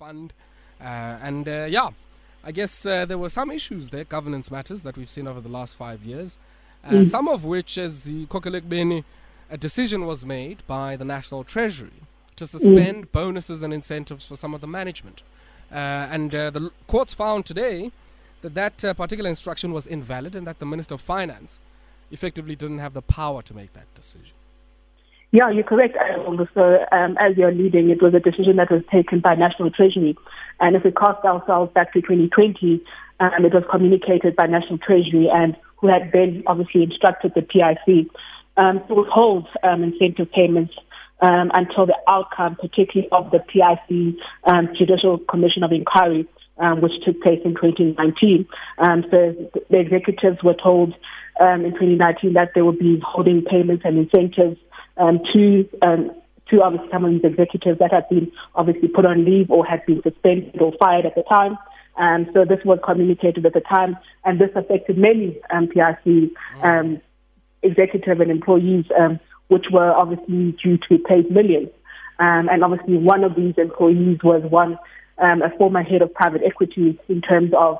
fund. Uh, and uh, yeah, I guess uh, there were some issues there, governance matters that we've seen over the last five years. Uh, mm. Some of which, as the Beni, a decision was made by the National Treasury to suspend mm. bonuses and incentives for some of the management. Uh, and uh, the courts found today that that particular instruction was invalid and that the Minister of Finance effectively didn't have the power to make that decision. Yeah, you're correct. So, um, as you're leading, it was a decision that was taken by National Treasury. And if we cast ourselves back to 2020, um, it was communicated by National Treasury and who had then obviously instructed the PIC um, to withhold um, incentive payments um, until the outcome, particularly of the PIC um, Judicial Commission of Inquiry, um, which took place in 2019. Um, so the executives were told um, in 2019 that they would be holding payments and incentives um, two um, some of these executives that had been obviously put on leave or had been suspended or fired at the time. Um, so this was communicated at the time, and this affected many um, PIC um, executive and employees, um, which were obviously due to paid millions. Um, and obviously, one of these employees was one um, a former head of private equity in terms of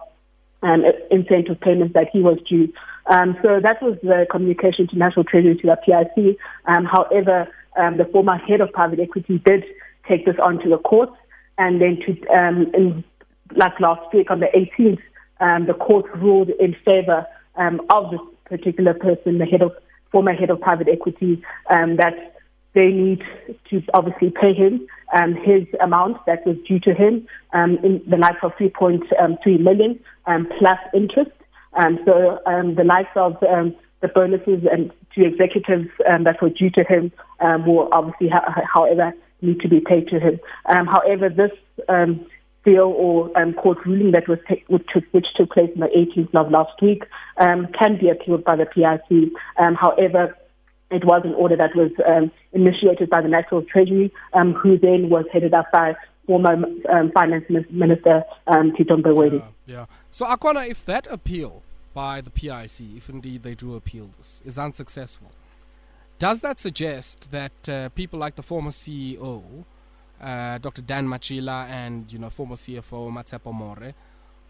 um, incentive payments that he was due. Um, so that was the communication to National Treasury to the PIC. Um, however, um, the former head of private equity did take this on to the court, and then to um, in, like last week on the 18th, um, the court ruled in favor um, of this particular person, the head of former head of private equity, that they need to obviously pay him um, his amount that was due to him um, in the likes of 3.3 million um, plus interest. Um, so um, the likes of um, the bonuses and to executives um, that were due to him um, will obviously, ha- however, need to be paid to him. Um, however, this um, deal or um, court ruling that was ta- which, took, which took place on the 18th of last week um, can be appealed by the PIC. Um, however, it was an order that was um, initiated by the National Treasury, um, who then was headed up by former um, Finance Minister um, Tito Mboweni. Yeah, yeah. So, Akona, if that appeal by the PIC, if indeed they do appeal this, is unsuccessful, does that suggest that uh, people like the former CEO, uh, Dr. Dan Matjila, and you know former CFO Matshepo More,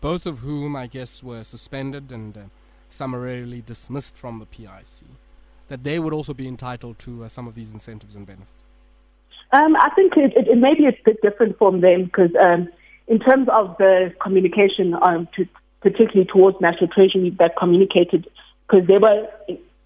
both of whom I guess were suspended and uh, summarily dismissed from the PIC, that they would also be entitled to uh, some of these incentives and benefits? Um, I think it, it, it, may be a bit different from them because um, in terms of the communication, um, to, particularly towards National Treasury, that communicated because they were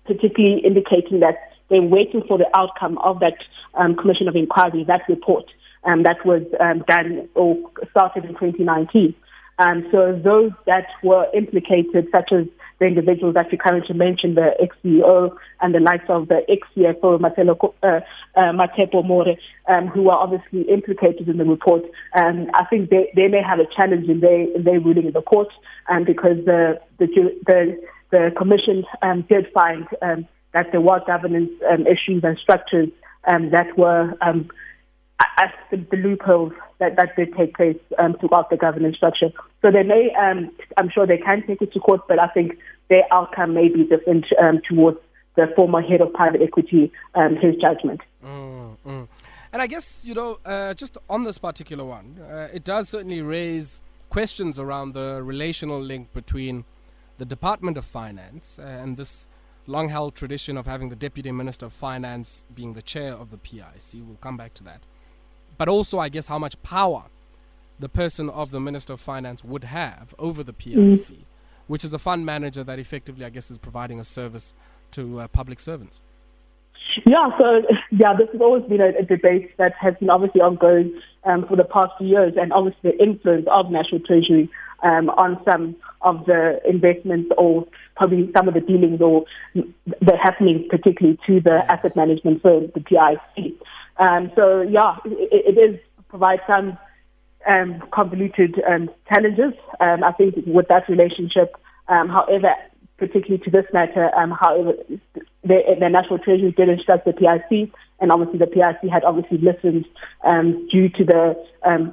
particularly indicating that they're waiting for the outcome of that um, Commission of Inquiry, that report um, that was um, done or started in 2019. Um, so those that were implicated, such as the individuals that you currently mentioned, the ex-CEO and the likes of the ex-CFO, Marcelo, uh, uh, Matshepo More, um, who are obviously implicated in the report. Um, I think they, they may have a challenge in their, in their ruling in the court um, because the, the, the, the commission um, did find um, that there were governance um, issues and structures um, that were um, the, the loopholes that, that did take place um, throughout the governance structure. So they may, um, I'm sure they can take it to court, but I think their outcome may be different um, towards the former head of private equity, um, his judgment. Mm, mm. And I guess, you know, uh, just on this particular one, uh, it does certainly raise questions around the relational link between the Department of Finance and this long held tradition of having the Deputy Minister of Finance being the chair of the PIC. We'll come back to that but also, I guess, how much power the person of the Minister of Finance would have over the PIC, mm. Which is a fund manager that effectively, I guess, is providing a service to uh, public servants. Yeah, so yeah, this has always been a, a debate that has been obviously ongoing um, for the past few years, and obviously the influence of National Treasury um, on some of the investments or probably some of the dealings or the happenings, particularly to the asset management firm, the PIC. Um, so yeah, it, it is provide some um, convoluted um, challenges. Um, I think with that relationship, um, however, particularly to this matter, um, however, the, the National Treasury did instruct the PIC, and obviously the PIC had obviously listened um, due to the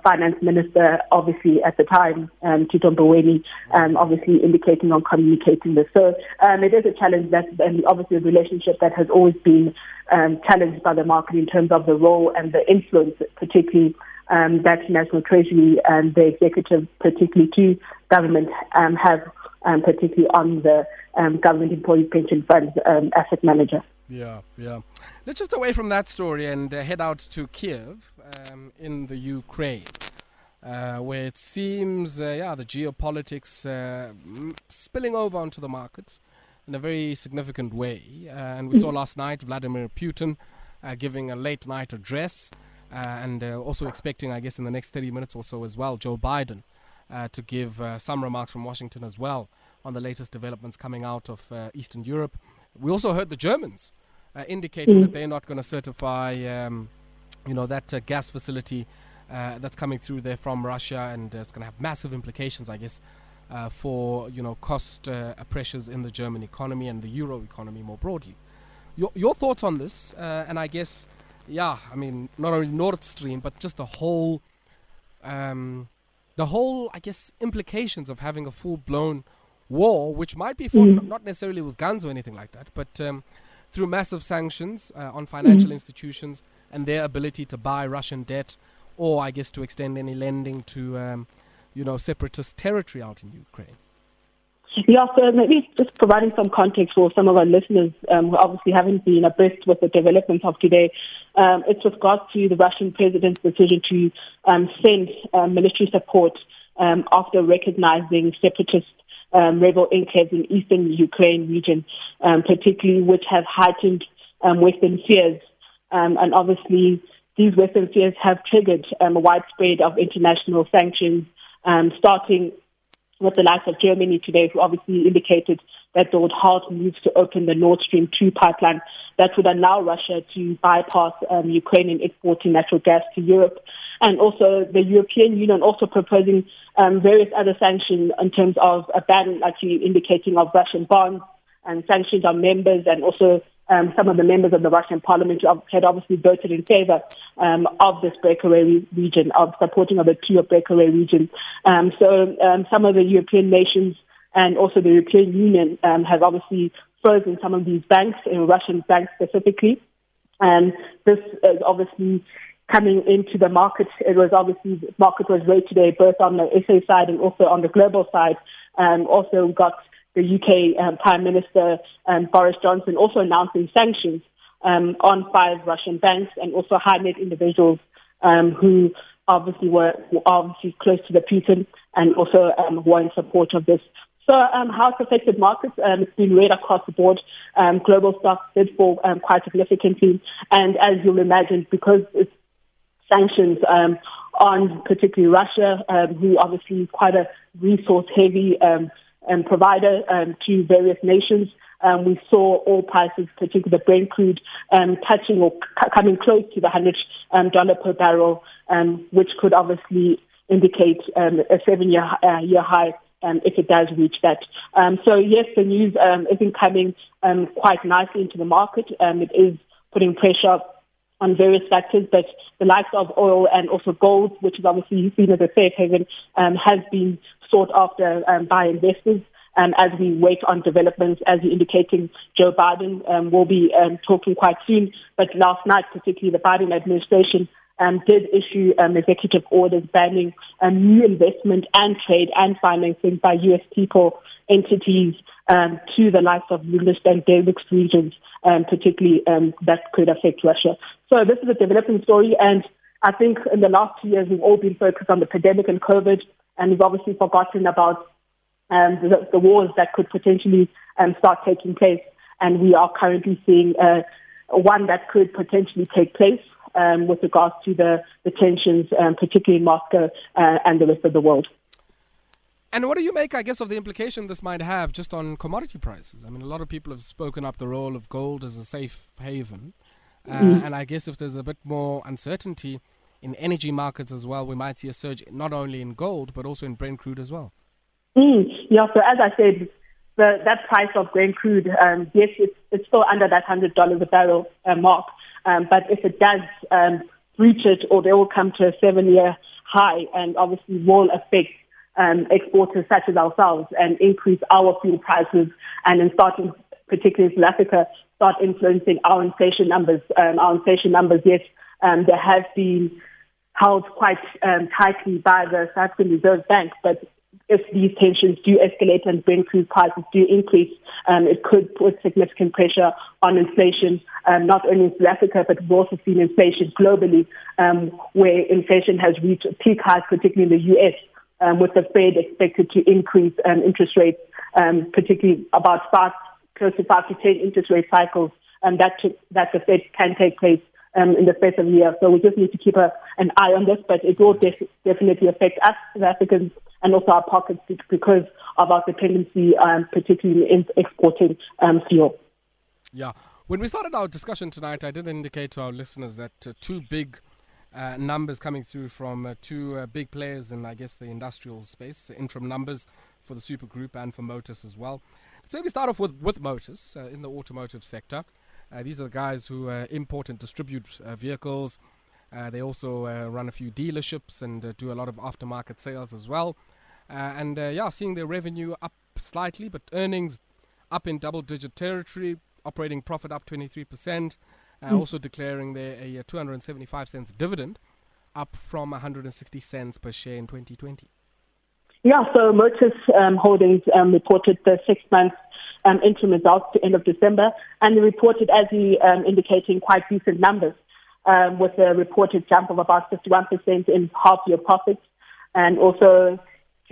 finance minister, obviously at the time, um, Tito Mboweni, obviously indicating on communicating this. So it is a challenge that, and obviously a relationship that has always been challenged by the market in terms of the role and the influence, particularly um, that National Treasury and the executive, particularly to government, um, have um, particularly on the um, government employee pension funds um, asset manager. Yeah, yeah. Let's shift away from that story and uh, head out to Kiev um, in the Ukraine. Uh, where it seems, uh, yeah, the geopolitics uh, spilling over onto the markets in a very significant way. Uh, and we saw last night Vladimir Putin uh, giving a late night address and also expecting, I guess, in the next 30 minutes or so as well, Joe Biden to give some remarks from Washington as well on the latest developments coming out of Eastern Europe. We also heard the Germans indicating mm. that they're not going to certify, um, you know, that gas facility uh, that's coming through there from Russia, and uh, it's going to have massive implications, I guess, uh, for you know cost uh, pressures in the German economy and the euro economy more broadly. Your your thoughts on this, uh, and I guess, yeah, I mean, not only Nord Stream, but just the whole, um, the whole, I guess, implications of having a full blown war, which might be fought mm. not necessarily with guns or anything like that, but um, through massive sanctions uh, on financial mm. institutions and their ability to buy Russian debt or I guess to extend any lending to, um, you know, separatist territory out in Ukraine. Yeah, so maybe just providing some context for some of our listeners um, who obviously haven't been abreast with the developments of today. Um, it's with regard to the Russian president's decision to um, send uh, military support um, after recognizing separatist um, rebel enclaves in eastern Ukraine region, um, particularly which have heightened Western fears. and obviously, these Western fears have triggered um, a widespread of international sanctions, um, starting with the likes of Germany today, who obviously indicated that they would halt moves to open the Nord Stream 2 pipeline that would allow Russia to bypass um, Ukraine in exporting natural gas to Europe. And also the European Union also proposing um, various other sanctions in terms of a ban, like you indicating, of Russian bonds and sanctions on members and also um, some of the members of the Russian parliament had obviously voted in favor um, of this breakaway region, of supporting of the two breakaway region. Um, so um, some of the European nations and also the European Union um, have obviously frozen some of these banks, in Russian banks specifically. And this is obviously coming into the market. It was obviously the market was great today, both on the SA side and also on the global side. Um, also got the UK um, Prime Minister um, Boris Johnson also announcing sanctions um, on five Russian banks and also high net individuals um, who obviously were, were, obviously close to the Putin and also um, were in support of this. So um, how it's affected markets, it's been read across the board. Global stocks did fall quite significantly. And as you'll imagine, because it's sanctions on particularly Russia, who obviously is quite a resource heavy um, um, provider um, to various nations. Um, we saw oil prices, particularly Brent crude, um, touching or c- coming close to the hundred dollar per barrel, um, which could obviously indicate um, a seven-year uh, year high um, if it does reach that. Um, so yes, the news um, isn't coming um, quite nicely into the market. Um, it is putting pressure on various factors, but the likes of oil and also gold, which is obviously seen as a safe haven, um, has been sought after um, by investors. Um, as we wait on developments, as you're indicating, Joe Biden um, will be um, talking quite soon. But last night, particularly the Biden administration um, did issue um, executive orders banning um, new investment and trade and financing by U.S. people, entities to the likes of Middle and Benelux regions, particularly that could affect Russia. So this is a developing story, and I think in the last two years we've all been focused on the pandemic and COVID and we've obviously forgotten about um, the, the, wars that could potentially um, start taking place. And we are currently seeing uh, one that could potentially take place um, with regards to the, the tensions, um, particularly in Moscow uh, and the rest of the world. And what do you make, I guess, of the implication this might have just on commodity prices? I mean, a lot of people have spoken up the role of gold as a safe haven. Uh, mm. And I guess if there's a bit more uncertainty, in energy markets as well, we might see a surge not only in gold but also in Brent crude as well. Mm, yeah, so as I said, the, that price of Brent crude, um, yes, it's, it's still under that hundred dollars a barrel uh, mark, um, but if it does um, breach it, or they will come to a seven-year high, and obviously will affect um, exporters such as ourselves and increase our fuel prices, and in starting, particularly in South Africa, start influencing our inflation numbers. Um, our inflation numbers, yes, um, there have been held quite um, tightly by the South African Reserve Bank. But if these tensions do escalate and Brent crude prices do increase, um, it could put significant pressure on inflation, um, not only in South Africa, but we've also seen inflation globally, um, where inflation has reached peak highs, particularly in the U.S., um, with the Fed expected to increase um, interest rates, um, particularly about five, close to five to ten interest rate cycles, and that, to, that the Fed can take place um, in the space of a year. So we just need to keep a, an eye on this, but it will def- definitely affect us, as Africans, and also our pockets because of our dependency, um, particularly in exporting um, fuel. Yeah. When we started our discussion tonight, I did indicate to our listeners that uh, two big uh, numbers coming through from uh, two uh, big players in, I guess, the industrial space, interim numbers for the Super Group and for Motus as well. So maybe start off with, with Motus uh, in the automotive sector. Uh, these are the guys who uh, import and distribute vehicles. they also run a few dealerships and do a lot of aftermarket sales as well. and yeah, seeing their revenue up slightly, but earnings up in double digit territory, operating profit up 23%, uh, mm. also declaring their a 275 cents dividend, up from 160 cents per share in 2020. Yeah, so Motus um, Holdings um, reported the six months um, interim results to end of December, and they reported, as we um, indicating, quite decent numbers, um, with a reported jump of about 51% in half year profits, and also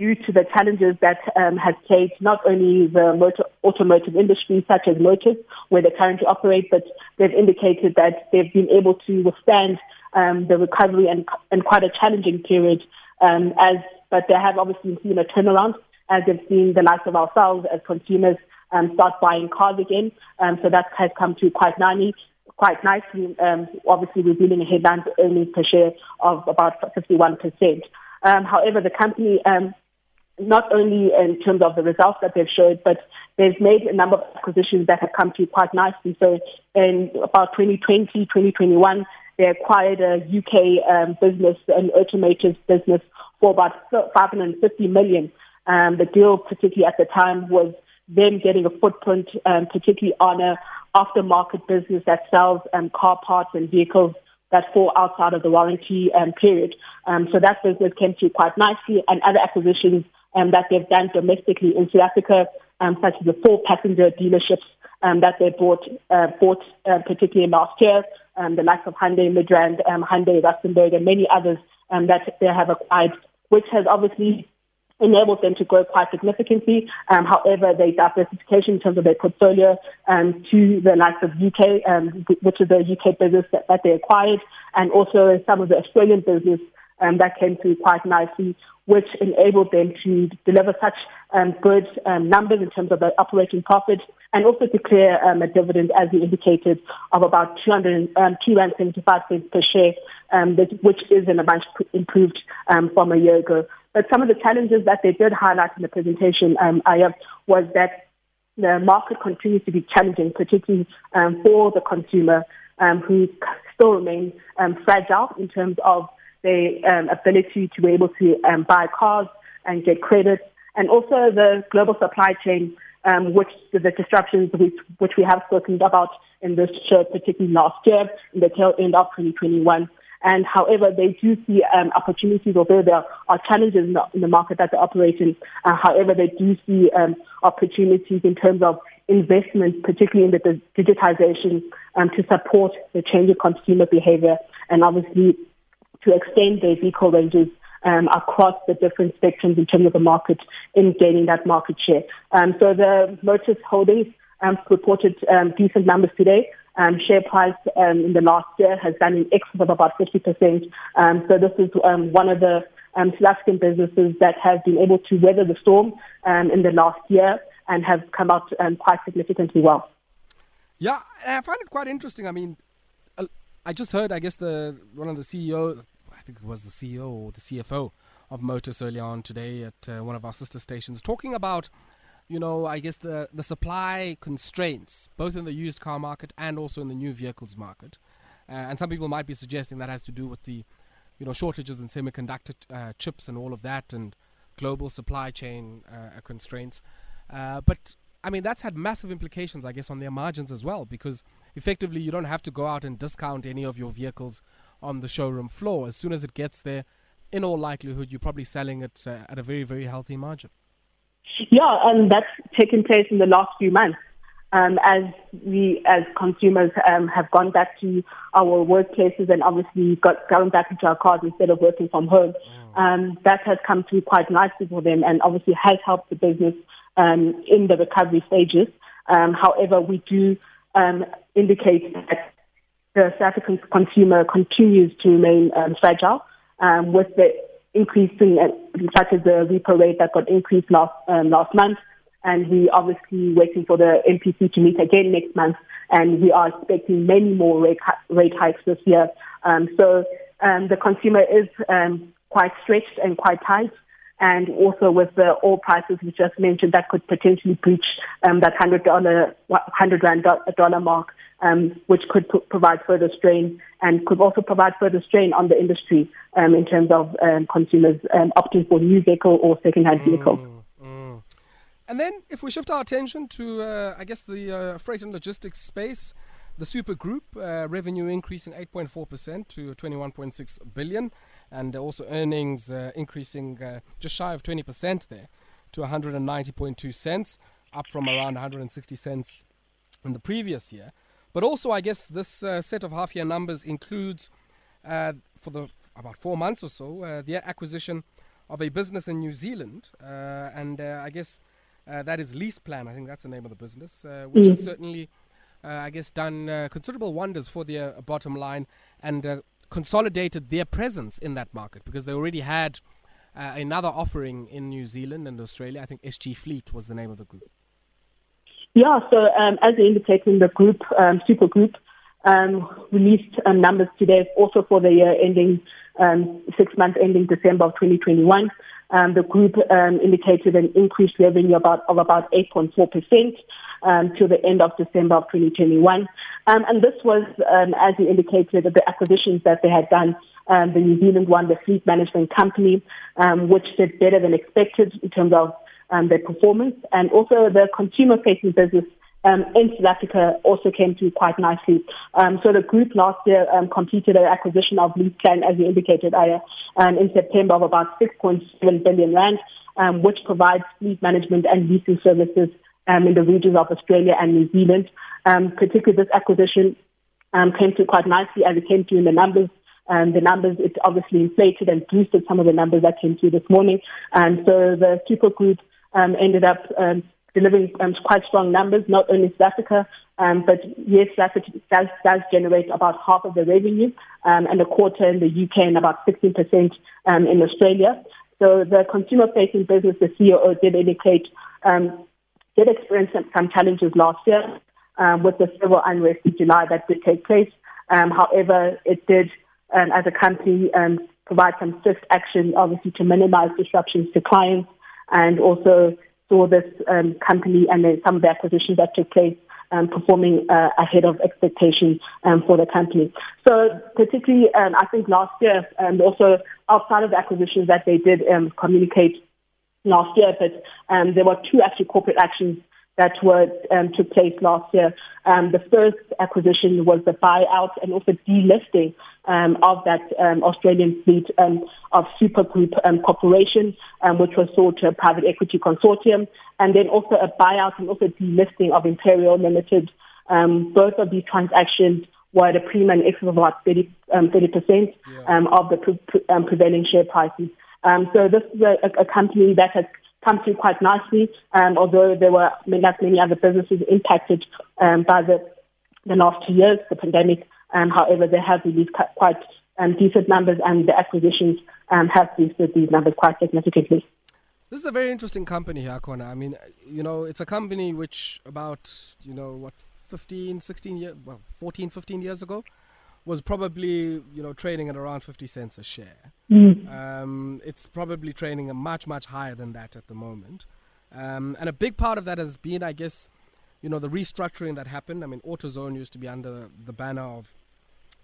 due to the challenges that um, has faced not only the motor, automotive industry, such as Motus, where they currently operate, but they've indicated that they've been able to withstand um, the recovery and, and quite a challenging period. Um, as but they have obviously seen a turnaround as they've seen the likes of ourselves as consumers um, start buying cars again. Um, so that has come to quite nicely. Quite nicely, um, obviously revealing a headline earnings per share of about 51%. Um, however, the company um, not only in terms of the results that they've showed, but they've made a number of acquisitions that have come to quite nicely. So in about 2020, 2021, they acquired a UK um, business, an automotive business, for about 550 million. Um, the deal, particularly at the time, was them getting a footprint, um, particularly on a aftermarket business that sells um, car parts and vehicles that fall outside of the warranty um, period. Um, so that business came through quite nicely, and other acquisitions um, that they've done domestically in South Africa, um, such as the four passenger dealerships um, that they bought, uh, bought uh, particularly last year, um, the likes of Hyundai Midrand, um, Hyundai Rustenburg, and many others um, that they have acquired, which has obviously enabled them to grow quite significantly. Um, however, their diversification in terms of their portfolio um, to the likes of UK, um, which is the UK business that, that they acquired, and also some of the Australian business um, that came through quite nicely, which enabled them to deliver such um, good um, numbers in terms of the operating profit and also declare a dividend, as we indicated, of about 200, um, 275 cents per share, which is in a much improved um, from a year ago. But some of the challenges that they did highlight in the presentation, um, Ayab, was that the market continues to be challenging, particularly um, for the consumer um, who still remain um, fragile in terms of their um, ability to be able to um, buy cars and get credit, and also the global supply chain, um, which the disruptions which, which we have spoken about in this show, particularly last year, in the tail end of 2021. And however, they do see um, opportunities, although there are challenges in the, in the market that they operate in. Uh, however, they do see um, opportunities in terms of investment, particularly in the digitization, um, to support the change in consumer behavior and obviously to extend their vehicle ranges um, across the different spectrums in terms of the market in gaining that market share. Um, so the Motus Holdings um, reported um, decent numbers today. Um, share price um, in the last year has done in excess of about 50%. Um, so this is um, one of the um, South African businesses that have been able to weather the storm um, in the last year and have come out um, quite significantly well. Yeah, I find it quite interesting. I mean, I just heard, I guess, the one of the CEO, I think it was the CEO or the CFO of Motus earlier on today at uh, one of our sister stations, talking about, you know, I guess the the supply constraints, both in the used car market and also in the new vehicles market. Uh, and some people might be suggesting that has to do with the, you know, shortages in semiconductor uh, chips and all of that, and global supply chain uh, constraints. Uh, but I mean, that's had massive implications, I guess, on their margins as well, because effectively you don't have to go out and discount any of your vehicles on the showroom floor. As soon as it gets there, in all likelihood, you're probably selling it uh, at a very, very healthy margin. Yeah, and that's taken place in the last few months. Um, as we, as consumers, um, have gone back to our workplaces and obviously got gone back into our cars instead of working from home, mm. um, that has come through quite nicely for them and obviously has helped the business um, in the recovery stages. Um, however, we do um, indicate that the South African consumer continues to remain um, fragile um, with the increasing, such as the repo rate that got increased last um, last month, and we obviously waiting for the MPC to meet again next month, and we are expecting many more rate, rate hikes this year. Um, so um, the consumer is um, quite stretched and quite tight. And also with the oil prices we just mentioned that could potentially breach um, that hundred dollar hundred rand dollar mark, um, which could provide further strain and could also provide further strain on the industry um, in terms of um, consumers um, opting for new vehicle or second-hand vehicle. Mm, mm. And then, if we shift our attention to, uh, I guess, the uh, freight and logistics space, the Super Group uh, revenue increasing 8.4% to 21.6 billion and also earnings uh, increasing uh, just shy of 20% there to 190.2 cents, up from around 160 cents in the previous year. But also, I guess this uh, set of half year numbers includes, uh, for the about four months or so, uh, the acquisition of a business in New Zealand. Uh, and I guess that is LeasePlan, I think that's the name of the business, which mm. has certainly, I guess, done considerable wonders for their bottom line and consolidated their presence in that market because they already had uh, another offering in New Zealand and Australia. I think SG Fleet was the name of the group. Yeah, so um, as indicated, the group, um, Super Group, um, released um, numbers today also for the year ending, um, six months ending December of 2021. Um, the group um, indicated an increased revenue about, of about 8.4% um, to the end of December of 2021. Um, and this was, um, as you indicated, the acquisitions that they had done. Um, the New Zealand one, the fleet management company, um, which did better than expected in terms of um, their performance, and also the consumer-facing business um, in South Africa also came through quite nicely. Um, so the group last year um, completed an acquisition of LeasePlan, as you indicated, Aya, um, in September of about 6.7 billion rand, um, which provides fleet management and leasing services um, in the regions of Australia and New Zealand. Um, particularly this acquisition um, came through quite nicely as it came through in the numbers. Um, the numbers, it obviously inflated and boosted some of the numbers that came through this morning. And so the Super Group um, ended up um, delivering um, quite strong numbers, not only South Africa, um, but yes, South Africa does, does generate about half of the revenue, um, and a quarter in the UK and about 16% um, in Australia. So the consumer-facing business, the CEO did indicate um, did experience some, some challenges last year um, with the civil unrest in July that did take place. Um, however, it did, um, as a company, um, provide some swift action, obviously, to minimize disruptions to clients and also saw this um, company and then some of the acquisitions that took place um, performing uh, ahead of expectations um, for the company. So particularly, um, I think last year, and also outside of the acquisitions that they did um, communicate last year, but um, there were two actually corporate actions that were um, took place last year. Um, the first acquisition was the buyout and also delisting um, of that um, Australian fleet um, of Super Group um, Corporation, um, which was sold to a private equity consortium, and then also a buyout and also delisting of Imperial Limited. Um, both of these transactions were at a premium excess of about 30, um, 30% yeah. um, of the pre- pre- um, prevailing share prices. Um, so this is a, a, company that has come through quite nicely, um, although there were, like many other businesses, impacted um, by the, the last two years, the pandemic. Um, however, they have released quite um, decent numbers, and the acquisitions um, have boosted these numbers quite significantly. This is a very interesting company here, Kona. I mean, you know, it's a company which about, you know, what, 15, 16 years, well, 14, 15 years ago, was probably you know trading at around 50 cents a share. Mm. Um, it's probably trading a much much higher than that at the moment, um, and a big part of that has been, I guess, you know, the restructuring that happened. I mean, AutoZone used to be under the banner of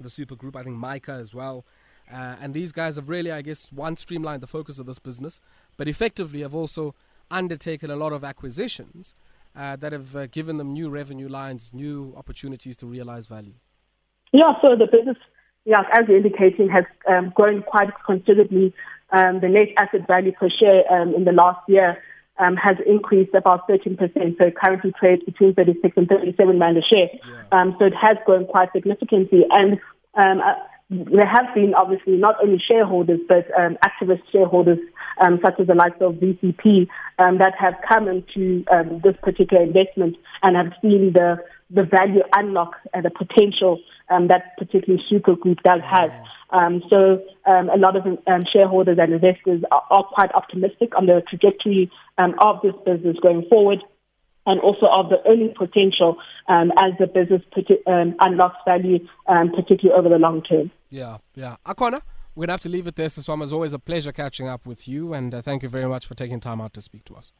the Super Group. I think Mica as well. Uh, and these guys have really, I guess, one streamlined the focus of this business, but effectively have also undertaken a lot of acquisitions uh, that have uh, given them new revenue lines, new opportunities to realize value. Yeah, so the business yeah, as you're indicating, has um, grown quite considerably. Um, the net asset value per share um, in the last year um, has increased about 13%. So currently trades between 36 and 37 rand a share. Yeah. Um, so it has grown quite significantly. And um, uh, there have been obviously not only shareholders but um, activist shareholders um, such as the likes of VCP um, that have come into um, this particular investment and have seen the the value unlock and the potential um, that particular super group does have. Um, so um, a lot of um, shareholders and investors are, are, quite optimistic on the trajectory um, of this business going forward and also of the earning potential um, as the business put, um, unlocks value, um, particularly over the long term. Yeah, yeah. Akona, we're going to have to leave it there. Swam, it's always a pleasure catching up with you, and uh, thank you very much for taking time out to speak to us.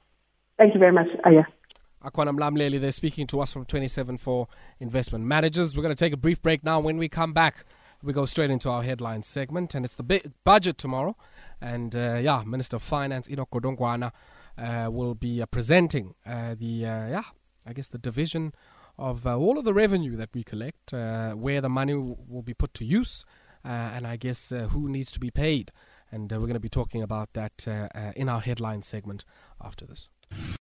Thank you very much, Aya. Akona Mlamleli, they're speaking to us from 27 Four investment managers. We're going to take a brief break now. When we come back, we go straight into our headline segment, and it's the budget tomorrow. And uh, yeah, Minister of Finance Enoch Godongwana uh, will be uh, presenting uh, the uh, yeah, I guess the division of uh, all of the revenue that we collect, where the money w- will be put to use, and I guess who needs to be paid. And we're going to be talking about that in our headline segment after this.